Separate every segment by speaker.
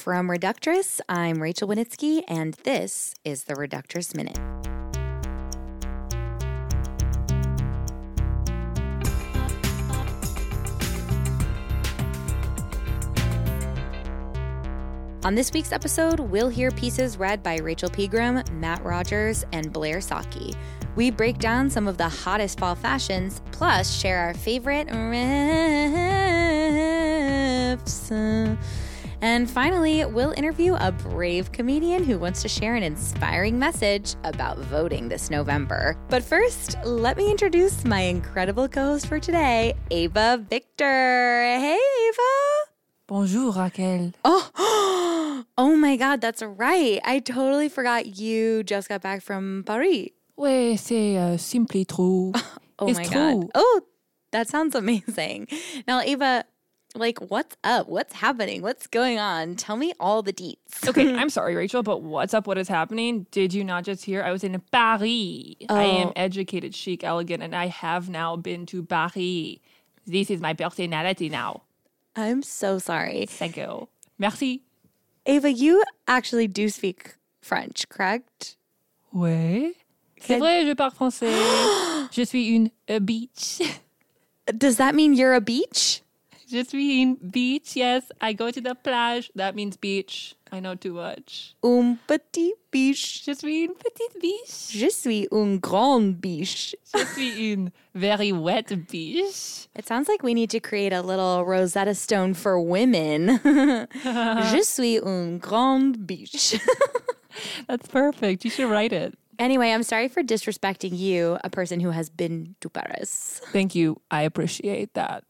Speaker 1: From Reductress, I'm Rachel Wenitsky, and this is the Reductress Minute. On this week's episode, we'll hear pieces read by Rachel Pegram, Matt Rogers, and Blair Socci. We break down some of the hottest fall fashions, plus share our favorite riffs. And finally, we'll interview a brave comedian who wants to share an inspiring message about voting this November. But first, let me introduce my incredible co host for today, Eva Victor. Hey, Eva.
Speaker 2: Bonjour, Raquel.
Speaker 1: Oh, oh my God, that's right. I totally forgot you just got back from Paris.
Speaker 2: Oui, c'est uh, simply true.
Speaker 1: Oh
Speaker 2: it's
Speaker 1: my
Speaker 2: true.
Speaker 1: God. Oh, that sounds amazing. Now, Eva, like, what's up? What's happening? What's going on? Tell me all the deets.
Speaker 2: Okay, I'm sorry, Rachel, but what's up? What is happening? Did you not just hear? I was in Paris. I am
Speaker 1: Oh.
Speaker 2: educated, chic, elegant, and I have now been to Paris. This is my personality now.
Speaker 1: I'm so sorry.
Speaker 2: Thank you. Merci.
Speaker 1: Eva, you actually do speak French, correct?
Speaker 2: Oui. C'est vrai, je parle français. je suis une euh, a beach.
Speaker 1: Does that mean you're a beach?
Speaker 2: Suis une beach, yes. I go to the plage. That means beach. I know too much.
Speaker 1: Un petit biche.
Speaker 2: Je suis une petite biche.
Speaker 1: Je suis un grand biche.
Speaker 2: Je suis une very wet biche.
Speaker 1: It sounds like we need to create a little Rosetta Stone for women. Je suis un grand biche.
Speaker 2: That's perfect. You should write it.
Speaker 1: anyway, I'm sorry for disrespecting you, a person who has been to Paris.
Speaker 2: Thank you. I appreciate that.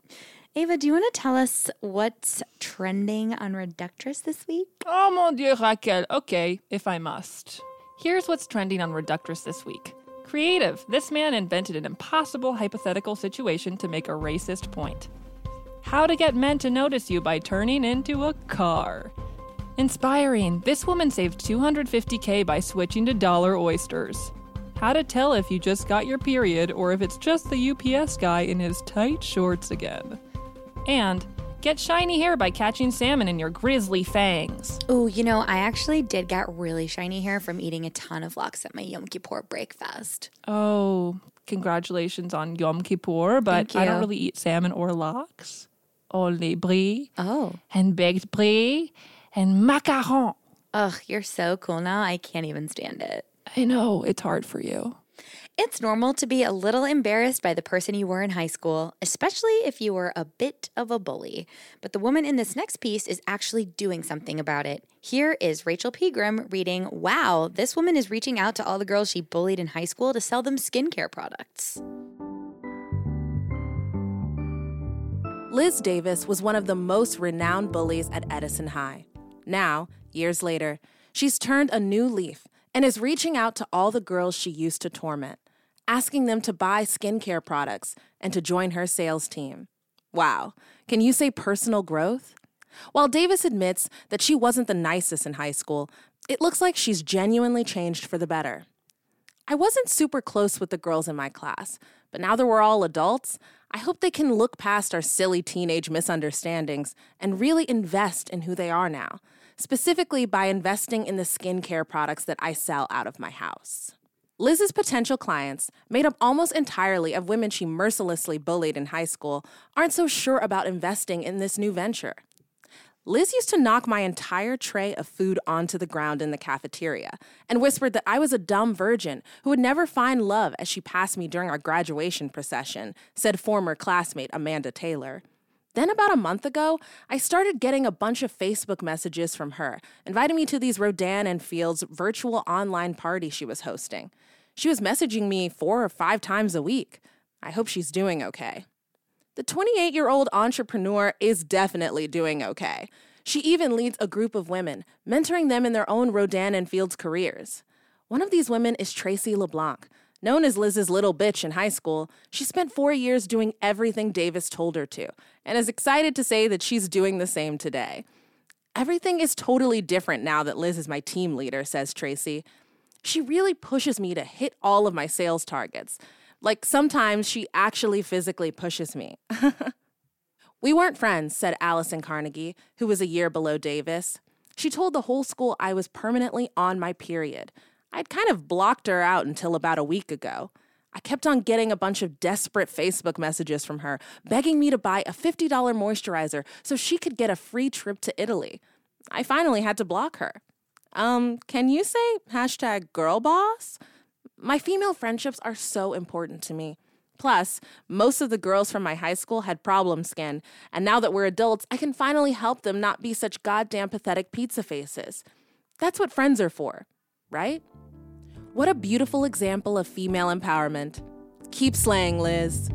Speaker 1: Eva, do you want to tell us what's trending on Reductress this week?
Speaker 2: Oh mon dieu, Raquel. Okay, if I must. Here's what's trending on Reductress this week. Creative. This man invented an impossible hypothetical situation to make a racist point. How to get men to notice you by turning into a car. Inspiring. This woman saved 250k by switching to dollar oysters. How to tell if you just got your period or if it's just the UPS guy in his tight shorts again. And get shiny hair by catching salmon in your grizzly fangs.
Speaker 1: Oh, you know, I actually did get really shiny hair from eating a ton of lox at my Yom Kippur breakfast.
Speaker 2: Oh, congratulations on Yom Kippur, but I don't really eat salmon or lox. Only brie
Speaker 1: Oh.
Speaker 2: and baked brie and macaron.
Speaker 1: Ugh, you're so cool now. I can't even stand it.
Speaker 2: I know it's hard for you.
Speaker 1: It's normal to be a little embarrassed by the person you were in high school, especially if you were a bit of a bully. But the woman in this next piece is actually doing something about it. Here is Rachel Pegram reading Wow, this woman is reaching out to all the girls she bullied in high school to sell them skincare products.
Speaker 3: Liz Davis was one of the most renowned bullies at Edison High. Now, years later, she's turned a new leaf and is reaching out to all the girls she used to torment, asking them to buy skincare products and to join her sales team. Wow, can you say personal growth? While Davis admits that she wasn't the nicest in high school, it looks like she's genuinely changed for the better. I wasn't super close with the girls in my class, but now that we're all adults, I hope they can look past our silly teenage misunderstandings and really invest in who they are now, specifically by investing in the skincare products that I sell out of my house. Liz's potential clients, made up almost entirely of women she mercilessly bullied in high school, aren't so sure about investing in this new venture. Liz used to knock my entire tray of food onto the ground in the cafeteria and whispered that I was a dumb virgin who would never find love as she passed me during our graduation procession, said former classmate Amanda Taylor. Then, about a month ago, I started getting a bunch of Facebook messages from her, inviting me to these Rodan and Fields virtual online party she was hosting. She was messaging me four or five times a week. I hope she's doing okay. The 28 year old entrepreneur is definitely doing okay. She even leads a group of women, mentoring them in their own Rodan and Fields careers. One of these women is Tracy LeBlanc. Known as Liz's little bitch in high school, she spent four years doing everything Davis told her to, and is excited to say that she's doing the same today. Everything is totally different now that Liz is my team leader, says Tracy. She really pushes me to hit all of my sales targets. Like sometimes she actually physically pushes me. we weren't friends, said Allison Carnegie, who was a year below Davis. She told the whole school I was permanently on my period. I'd kind of blocked her out until about a week ago. I kept on getting a bunch of desperate Facebook messages from her, begging me to buy a $50 moisturizer so she could get a free trip to Italy. I finally had to block her. Um, can you say hashtag girlboss? My female friendships are so important to me. Plus, most of the girls from my high school had problem skin, and now that we're adults, I can finally help them not be such goddamn pathetic pizza faces. That's what friends are for, right? What a beautiful example of female empowerment. Keep slaying, Liz.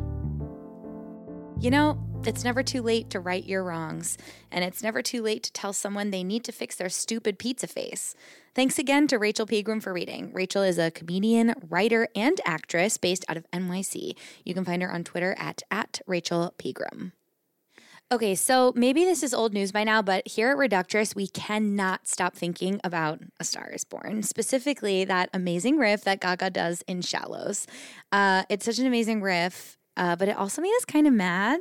Speaker 1: You know, it's never too late to right your wrongs, and it's never too late to tell someone they need to fix their stupid pizza face. Thanks again to Rachel Pegram for reading. Rachel is a comedian, writer, and actress based out of NYC. You can find her on Twitter at, at Rachel Pegram. Okay, so maybe this is old news by now, but here at Reductress, we cannot stop thinking about A Star is Born, specifically that amazing riff that Gaga does in Shallows. Uh, it's such an amazing riff, uh, but it also made us kind of mad.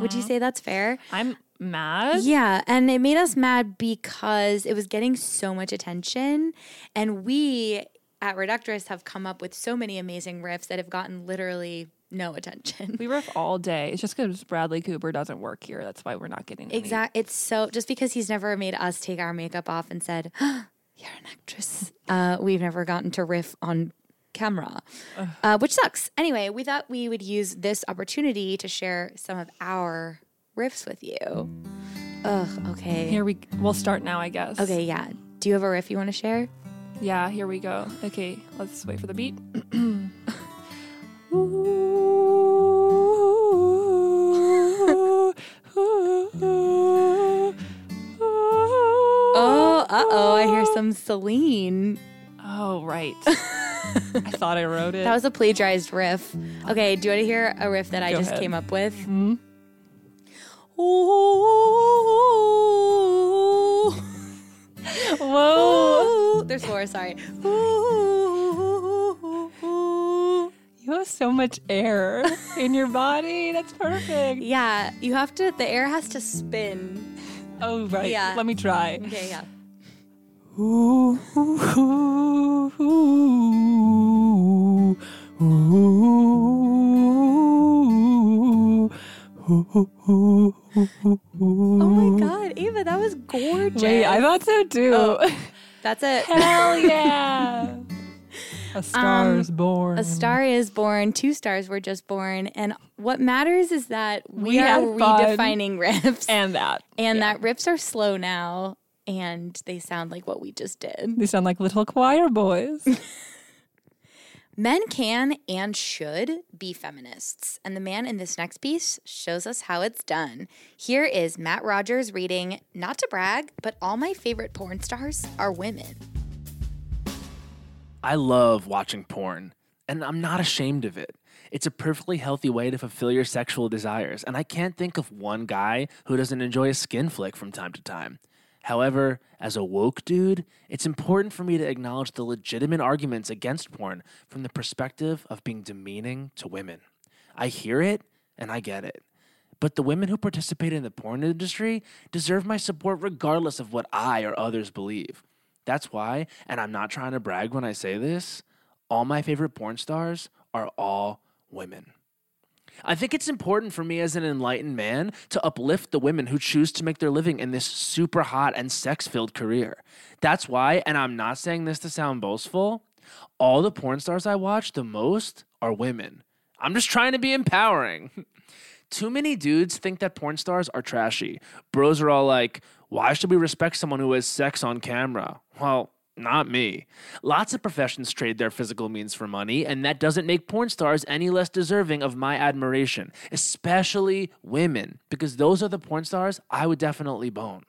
Speaker 1: Would you say that's fair?
Speaker 2: I'm mad.
Speaker 1: Yeah, and it made us mad because it was getting so much attention, and we at Reductress have come up with so many amazing riffs that have gotten literally no attention.
Speaker 2: We riff all day. It's just because Bradley Cooper doesn't work here. That's why we're not getting any.
Speaker 1: Exact. It's so just because he's never made us take our makeup off and said, "You're an actress." Uh, we've never gotten to riff on camera, uh, which sucks. Anyway, we thought we would use this opportunity to share some of our riffs with you. Ugh. Okay.
Speaker 2: Here we. We'll start now, I guess.
Speaker 1: Okay. Yeah. Do you have a riff you want to share?
Speaker 2: Yeah. Here we go. Okay. Let's wait for the beat.
Speaker 1: some Celine.
Speaker 2: Oh, right. I thought I wrote it.
Speaker 1: That was a plagiarized riff. Okay, do you want to hear a riff that I
Speaker 2: Go
Speaker 1: just
Speaker 2: ahead.
Speaker 1: came up with?
Speaker 2: Hmm?
Speaker 1: Ooh.
Speaker 2: Whoa.
Speaker 1: Ooh. There's more, sorry. Ooh.
Speaker 2: You have so much air in your body. That's perfect.
Speaker 1: Yeah, you have to, the air has to spin.
Speaker 2: Oh, right.
Speaker 1: Yeah.
Speaker 2: Let me try.
Speaker 1: Okay, yeah. Oh my god, Eva, that was gorgeous.
Speaker 2: Wait, I thought so too.
Speaker 1: Oh. That's it.
Speaker 2: Hell yeah. A star
Speaker 1: Um,
Speaker 2: is born.
Speaker 1: A star is born. Two stars were just born. And what matters is that we,
Speaker 2: We
Speaker 1: are redefining riffs.
Speaker 2: And that.
Speaker 1: and that riffs are slow now and they sound like what we just did.
Speaker 2: They sound like little choir boys.
Speaker 1: Men can and should be feminists. And the man in this next piece shows us how it's done. Here is Matt Rogers reading Not to brag, but all my favorite porn stars are women.
Speaker 4: I love watching porn, and I'm not ashamed of it. It's a perfectly healthy way to fulfill your sexual desires, and I can't think of one guy who doesn't enjoy a skin flick from time to time. However, as a woke dude, it's important for me to acknowledge the legitimate arguments against porn from the perspective of being demeaning to women. I hear it and I get it. But the women who participate in the porn industry deserve my support regardless of what I or others believe. That's why, and I'm not trying to brag when I say this, all my favorite porn stars are all women. I think it's important for me as an enlightened man to uplift the women who choose to make their living in this super hot and sex filled career. That's why, and I'm not saying this to sound boastful, all the porn stars I watch the most are women. I'm just trying to be empowering. Too many dudes think that porn stars are trashy. Bros are all like, why should we respect someone who has sex on camera? Well, not me. Lots of professions trade their physical means for money, and that doesn't make porn stars any less deserving of my admiration, especially women, because those are the porn stars I would definitely bone.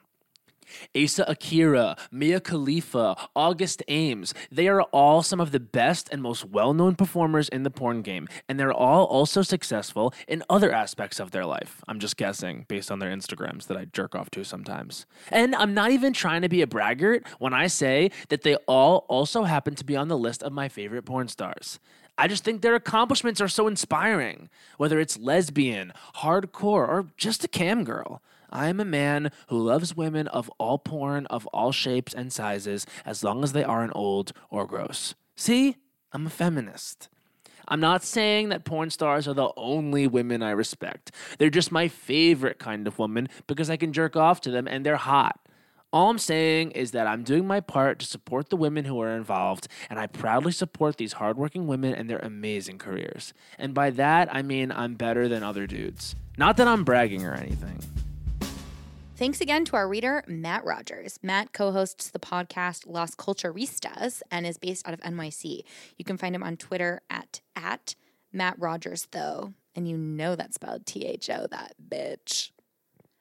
Speaker 4: Asa Akira, Mia Khalifa, August Ames, they are all some of the best and most well known performers in the porn game, and they're all also successful in other aspects of their life. I'm just guessing based on their Instagrams that I jerk off to sometimes. And I'm not even trying to be a braggart when I say that they all also happen to be on the list of my favorite porn stars. I just think their accomplishments are so inspiring, whether it's lesbian, hardcore, or just a cam girl. I am a man who loves women of all porn, of all shapes and sizes, as long as they aren't old or gross. See? I'm a feminist. I'm not saying that porn stars are the only women I respect. They're just my favorite kind of woman because I can jerk off to them and they're hot. All I'm saying is that I'm doing my part to support the women who are involved, and I proudly support these hardworking women and their amazing careers. And by that, I mean I'm better than other dudes. Not that I'm bragging or anything.
Speaker 1: Thanks again to our reader, Matt Rogers. Matt co hosts the podcast Las Culturistas and is based out of NYC. You can find him on Twitter at, at Matt Rogers, though. And you know that's spelled T H O, that bitch.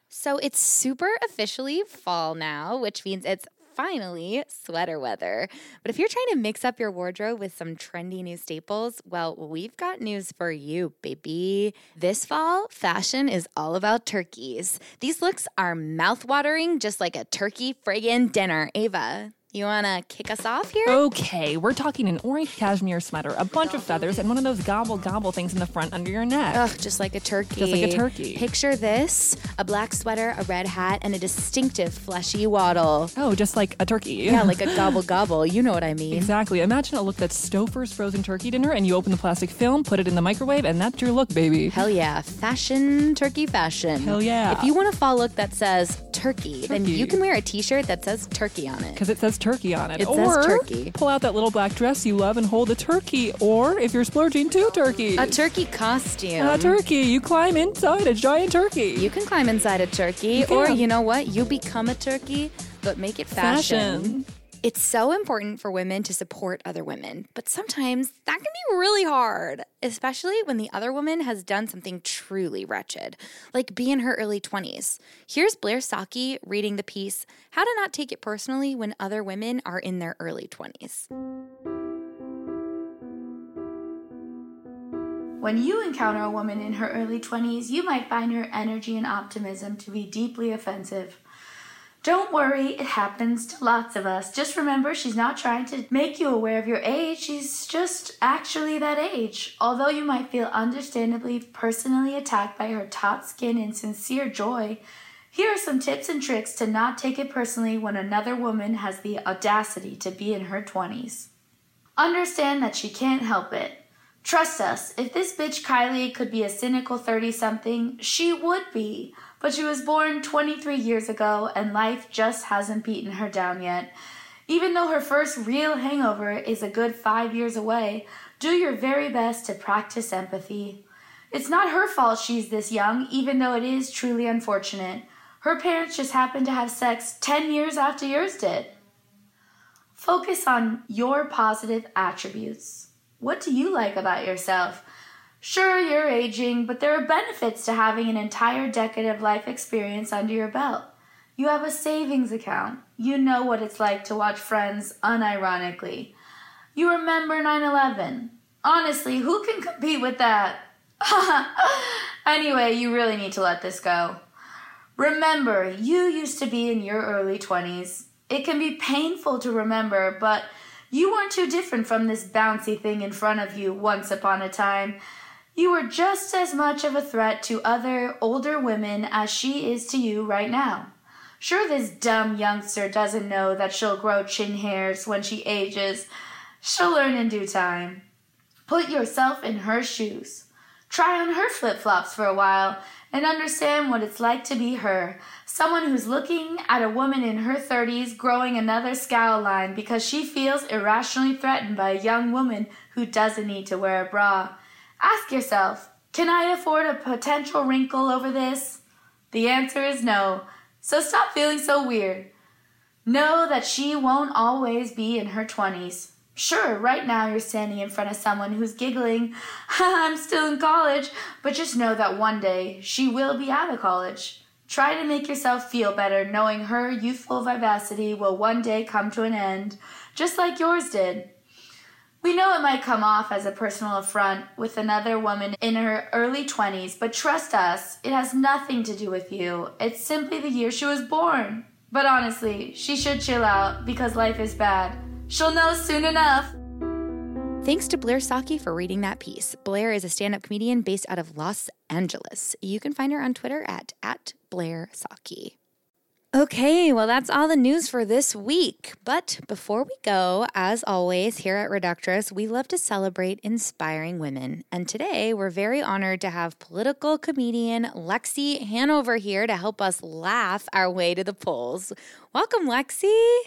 Speaker 1: So it's super officially fall now, which means it's finally sweater weather. But if you're trying to mix up your wardrobe with some trendy new staples, well, we've got news for you, baby. This fall, fashion is all about turkeys. These looks are mouthwatering, just like a turkey friggin' dinner. Eva, you wanna kick us off here?
Speaker 2: Okay, we're talking an orange cashmere sweater, a bunch of feathers, and one of those gobble gobble things in the front under your neck.
Speaker 1: Ugh, just like a turkey.
Speaker 2: Just like a turkey.
Speaker 1: Picture this a black sweater, a red hat, and a distinctive fleshy waddle.
Speaker 2: Oh, just like a turkey.
Speaker 1: Yeah, like a gobble gobble. You know what I mean.
Speaker 2: Exactly. Imagine a look that's Stouffer's frozen turkey dinner, and you open the plastic film, put it in the microwave, and that's your look, baby.
Speaker 1: Hell yeah. Fashion, turkey fashion.
Speaker 2: Hell yeah.
Speaker 1: If you want a fall look that says turkey, then you can wear a t shirt that says turkey on it.
Speaker 2: Because it says turkey on it.
Speaker 1: It says
Speaker 2: or
Speaker 1: turkey.
Speaker 2: pull out that little black dress you love and hold a turkey. Or if you're splurging, two turkeys.
Speaker 1: A turkey costume.
Speaker 2: A turkey. You climb inside a giant turkey.
Speaker 1: You can climb inside a turkey,
Speaker 2: You
Speaker 1: or you know what? You become a turkey, but make it fashion.
Speaker 2: Fashion.
Speaker 1: It's so important for women to support other women, but sometimes that can be really hard, especially when the other woman has done something truly wretched, like be in her early 20s. Here's Blair Socci reading the piece How to Not Take It Personally When Other Women Are in Their Early 20s.
Speaker 5: When you encounter a woman in her early 20s, you might find her energy and optimism to be deeply offensive. Don't worry, it happens to lots of us. Just remember, she's not trying to make you aware of your age, she's just actually that age. Although you might feel understandably personally attacked by her taut skin and sincere joy, here are some tips and tricks to not take it personally when another woman has the audacity to be in her 20s. Understand that she can't help it. Trust us, if this bitch Kylie could be a cynical 30 something, she would be. But she was born 23 years ago and life just hasn't beaten her down yet. Even though her first real hangover is a good five years away, do your very best to practice empathy. It's not her fault she's this young, even though it is truly unfortunate. Her parents just happened to have sex 10 years after yours did. Focus on your positive attributes. What do you like about yourself? Sure, you're aging, but there are benefits to having an entire decade of life experience under your belt. You have a savings account. You know what it's like to watch friends unironically. You remember 9 11. Honestly, who can compete with that? anyway, you really need to let this go. Remember, you used to be in your early 20s. It can be painful to remember, but you weren't too different from this bouncy thing in front of you once upon a time. You were just as much of a threat to other older women as she is to you right now. Sure, this dumb youngster doesn't know that she'll grow chin hairs when she ages. She'll learn in due time. Put yourself in her shoes. Try on her flip flops for a while and understand what it's like to be her. Someone who's looking at a woman in her 30s growing another scowl line because she feels irrationally threatened by a young woman who doesn't need to wear a bra. Ask yourself, can I afford a potential wrinkle over this? The answer is no, so stop feeling so weird. Know that she won't always be in her 20s. Sure, right now you're standing in front of someone who's giggling, I'm still in college, but just know that one day she will be out of college. Try to make yourself feel better knowing her youthful vivacity will one day come to an end, just like yours did. We know it might come off as a personal affront with another woman in her early 20s, but trust us, it has nothing to do with you. It's simply the year she was born. But honestly, she should chill out because life is bad. She'll know soon enough.
Speaker 1: Thanks to Blair Socci for reading that piece. Blair is a stand up comedian based out of Los Angeles. You can find her on Twitter at, at Blair Socci. Okay, well, that's all the news for this week. But before we go, as always, here at Reductress, we love to celebrate inspiring women. And today, we're very honored to have political comedian Lexi Hanover here to help us laugh our way to the polls. Welcome, Lexi.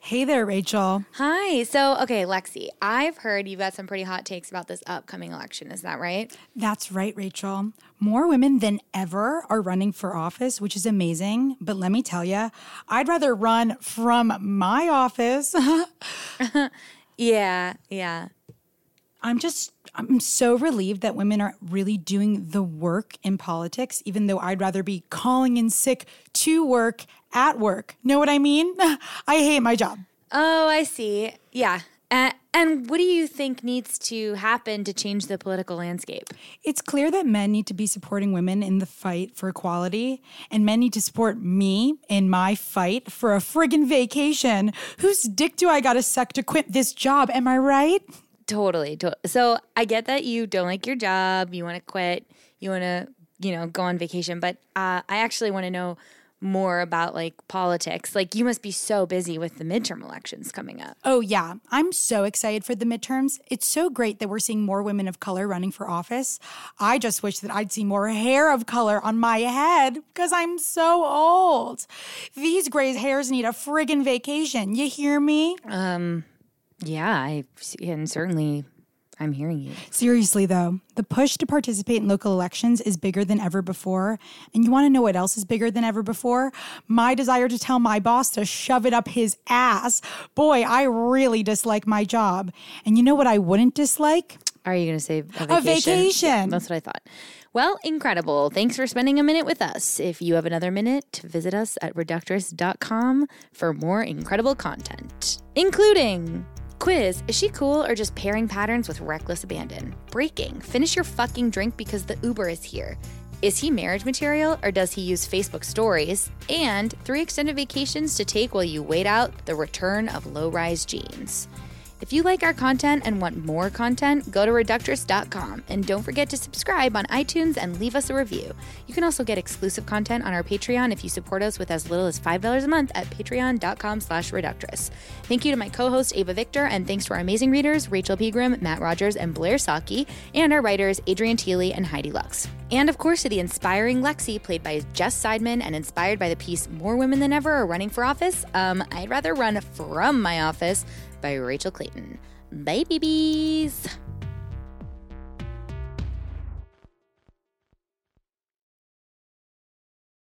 Speaker 6: Hey there, Rachel.
Speaker 1: Hi. So, okay, Lexi, I've heard you've got some pretty hot takes about this upcoming election. Is that right?
Speaker 6: That's right, Rachel. More women than ever are running for office, which is amazing. But let me tell you, I'd rather run from my office.
Speaker 1: yeah, yeah.
Speaker 6: I'm just, I'm so relieved that women are really doing the work in politics, even though I'd rather be calling in sick to work at work. Know what I mean? I hate my job.
Speaker 1: Oh, I see. Yeah. Uh, and what do you think needs to happen to change the political landscape?
Speaker 6: It's clear that men need to be supporting women in the fight for equality, and men need to support me in my fight for a friggin' vacation. Whose dick do I gotta suck to quit this job? Am I right?
Speaker 1: Totally. To- so I get that you don't like your job, you want to quit, you want to, you know, go on vacation, but uh, I actually want to know more about like politics. Like you must be so busy with the midterm elections coming up.
Speaker 6: Oh, yeah. I'm so excited for the midterms. It's so great that we're seeing more women of color running for office. I just wish that I'd see more hair of color on my head because I'm so old. These gray hairs need a friggin' vacation. You hear me?
Speaker 1: Um, yeah, I and certainly I'm hearing you.
Speaker 6: Seriously, though, the push to participate in local elections is bigger than ever before. And you want to know what else is bigger than ever before? My desire to tell my boss to shove it up his ass. Boy, I really dislike my job. And you know what I wouldn't dislike?
Speaker 1: Are you going to say a vacation?
Speaker 6: A vacation.
Speaker 1: That's what I thought. Well, incredible. Thanks for spending a minute with us. If you have another minute, visit us at reductress.com for more incredible content, including Quiz Is she cool or just pairing patterns with reckless abandon? Breaking Finish your fucking drink because the Uber is here. Is he marriage material or does he use Facebook stories? And three extended vacations to take while you wait out the return of low rise jeans. If you like our content and want more content, go to reductress.com and don't forget to subscribe on iTunes and leave us a review. You can also get exclusive content on our Patreon if you support us with as little as $5 a month at patreon.com slash reductress. Thank you to my co-host Eva Victor and thanks to our amazing readers Rachel Pegram, Matt Rogers, and Blair Socci, and our writers Adrienne Teeley and Heidi Lux. And of course to the inspiring Lexi played by Jess Seidman and inspired by the piece More Women Than Ever Are Running for Office. Um, I'd rather run from my office by Rachel Clayton. Bye, babies.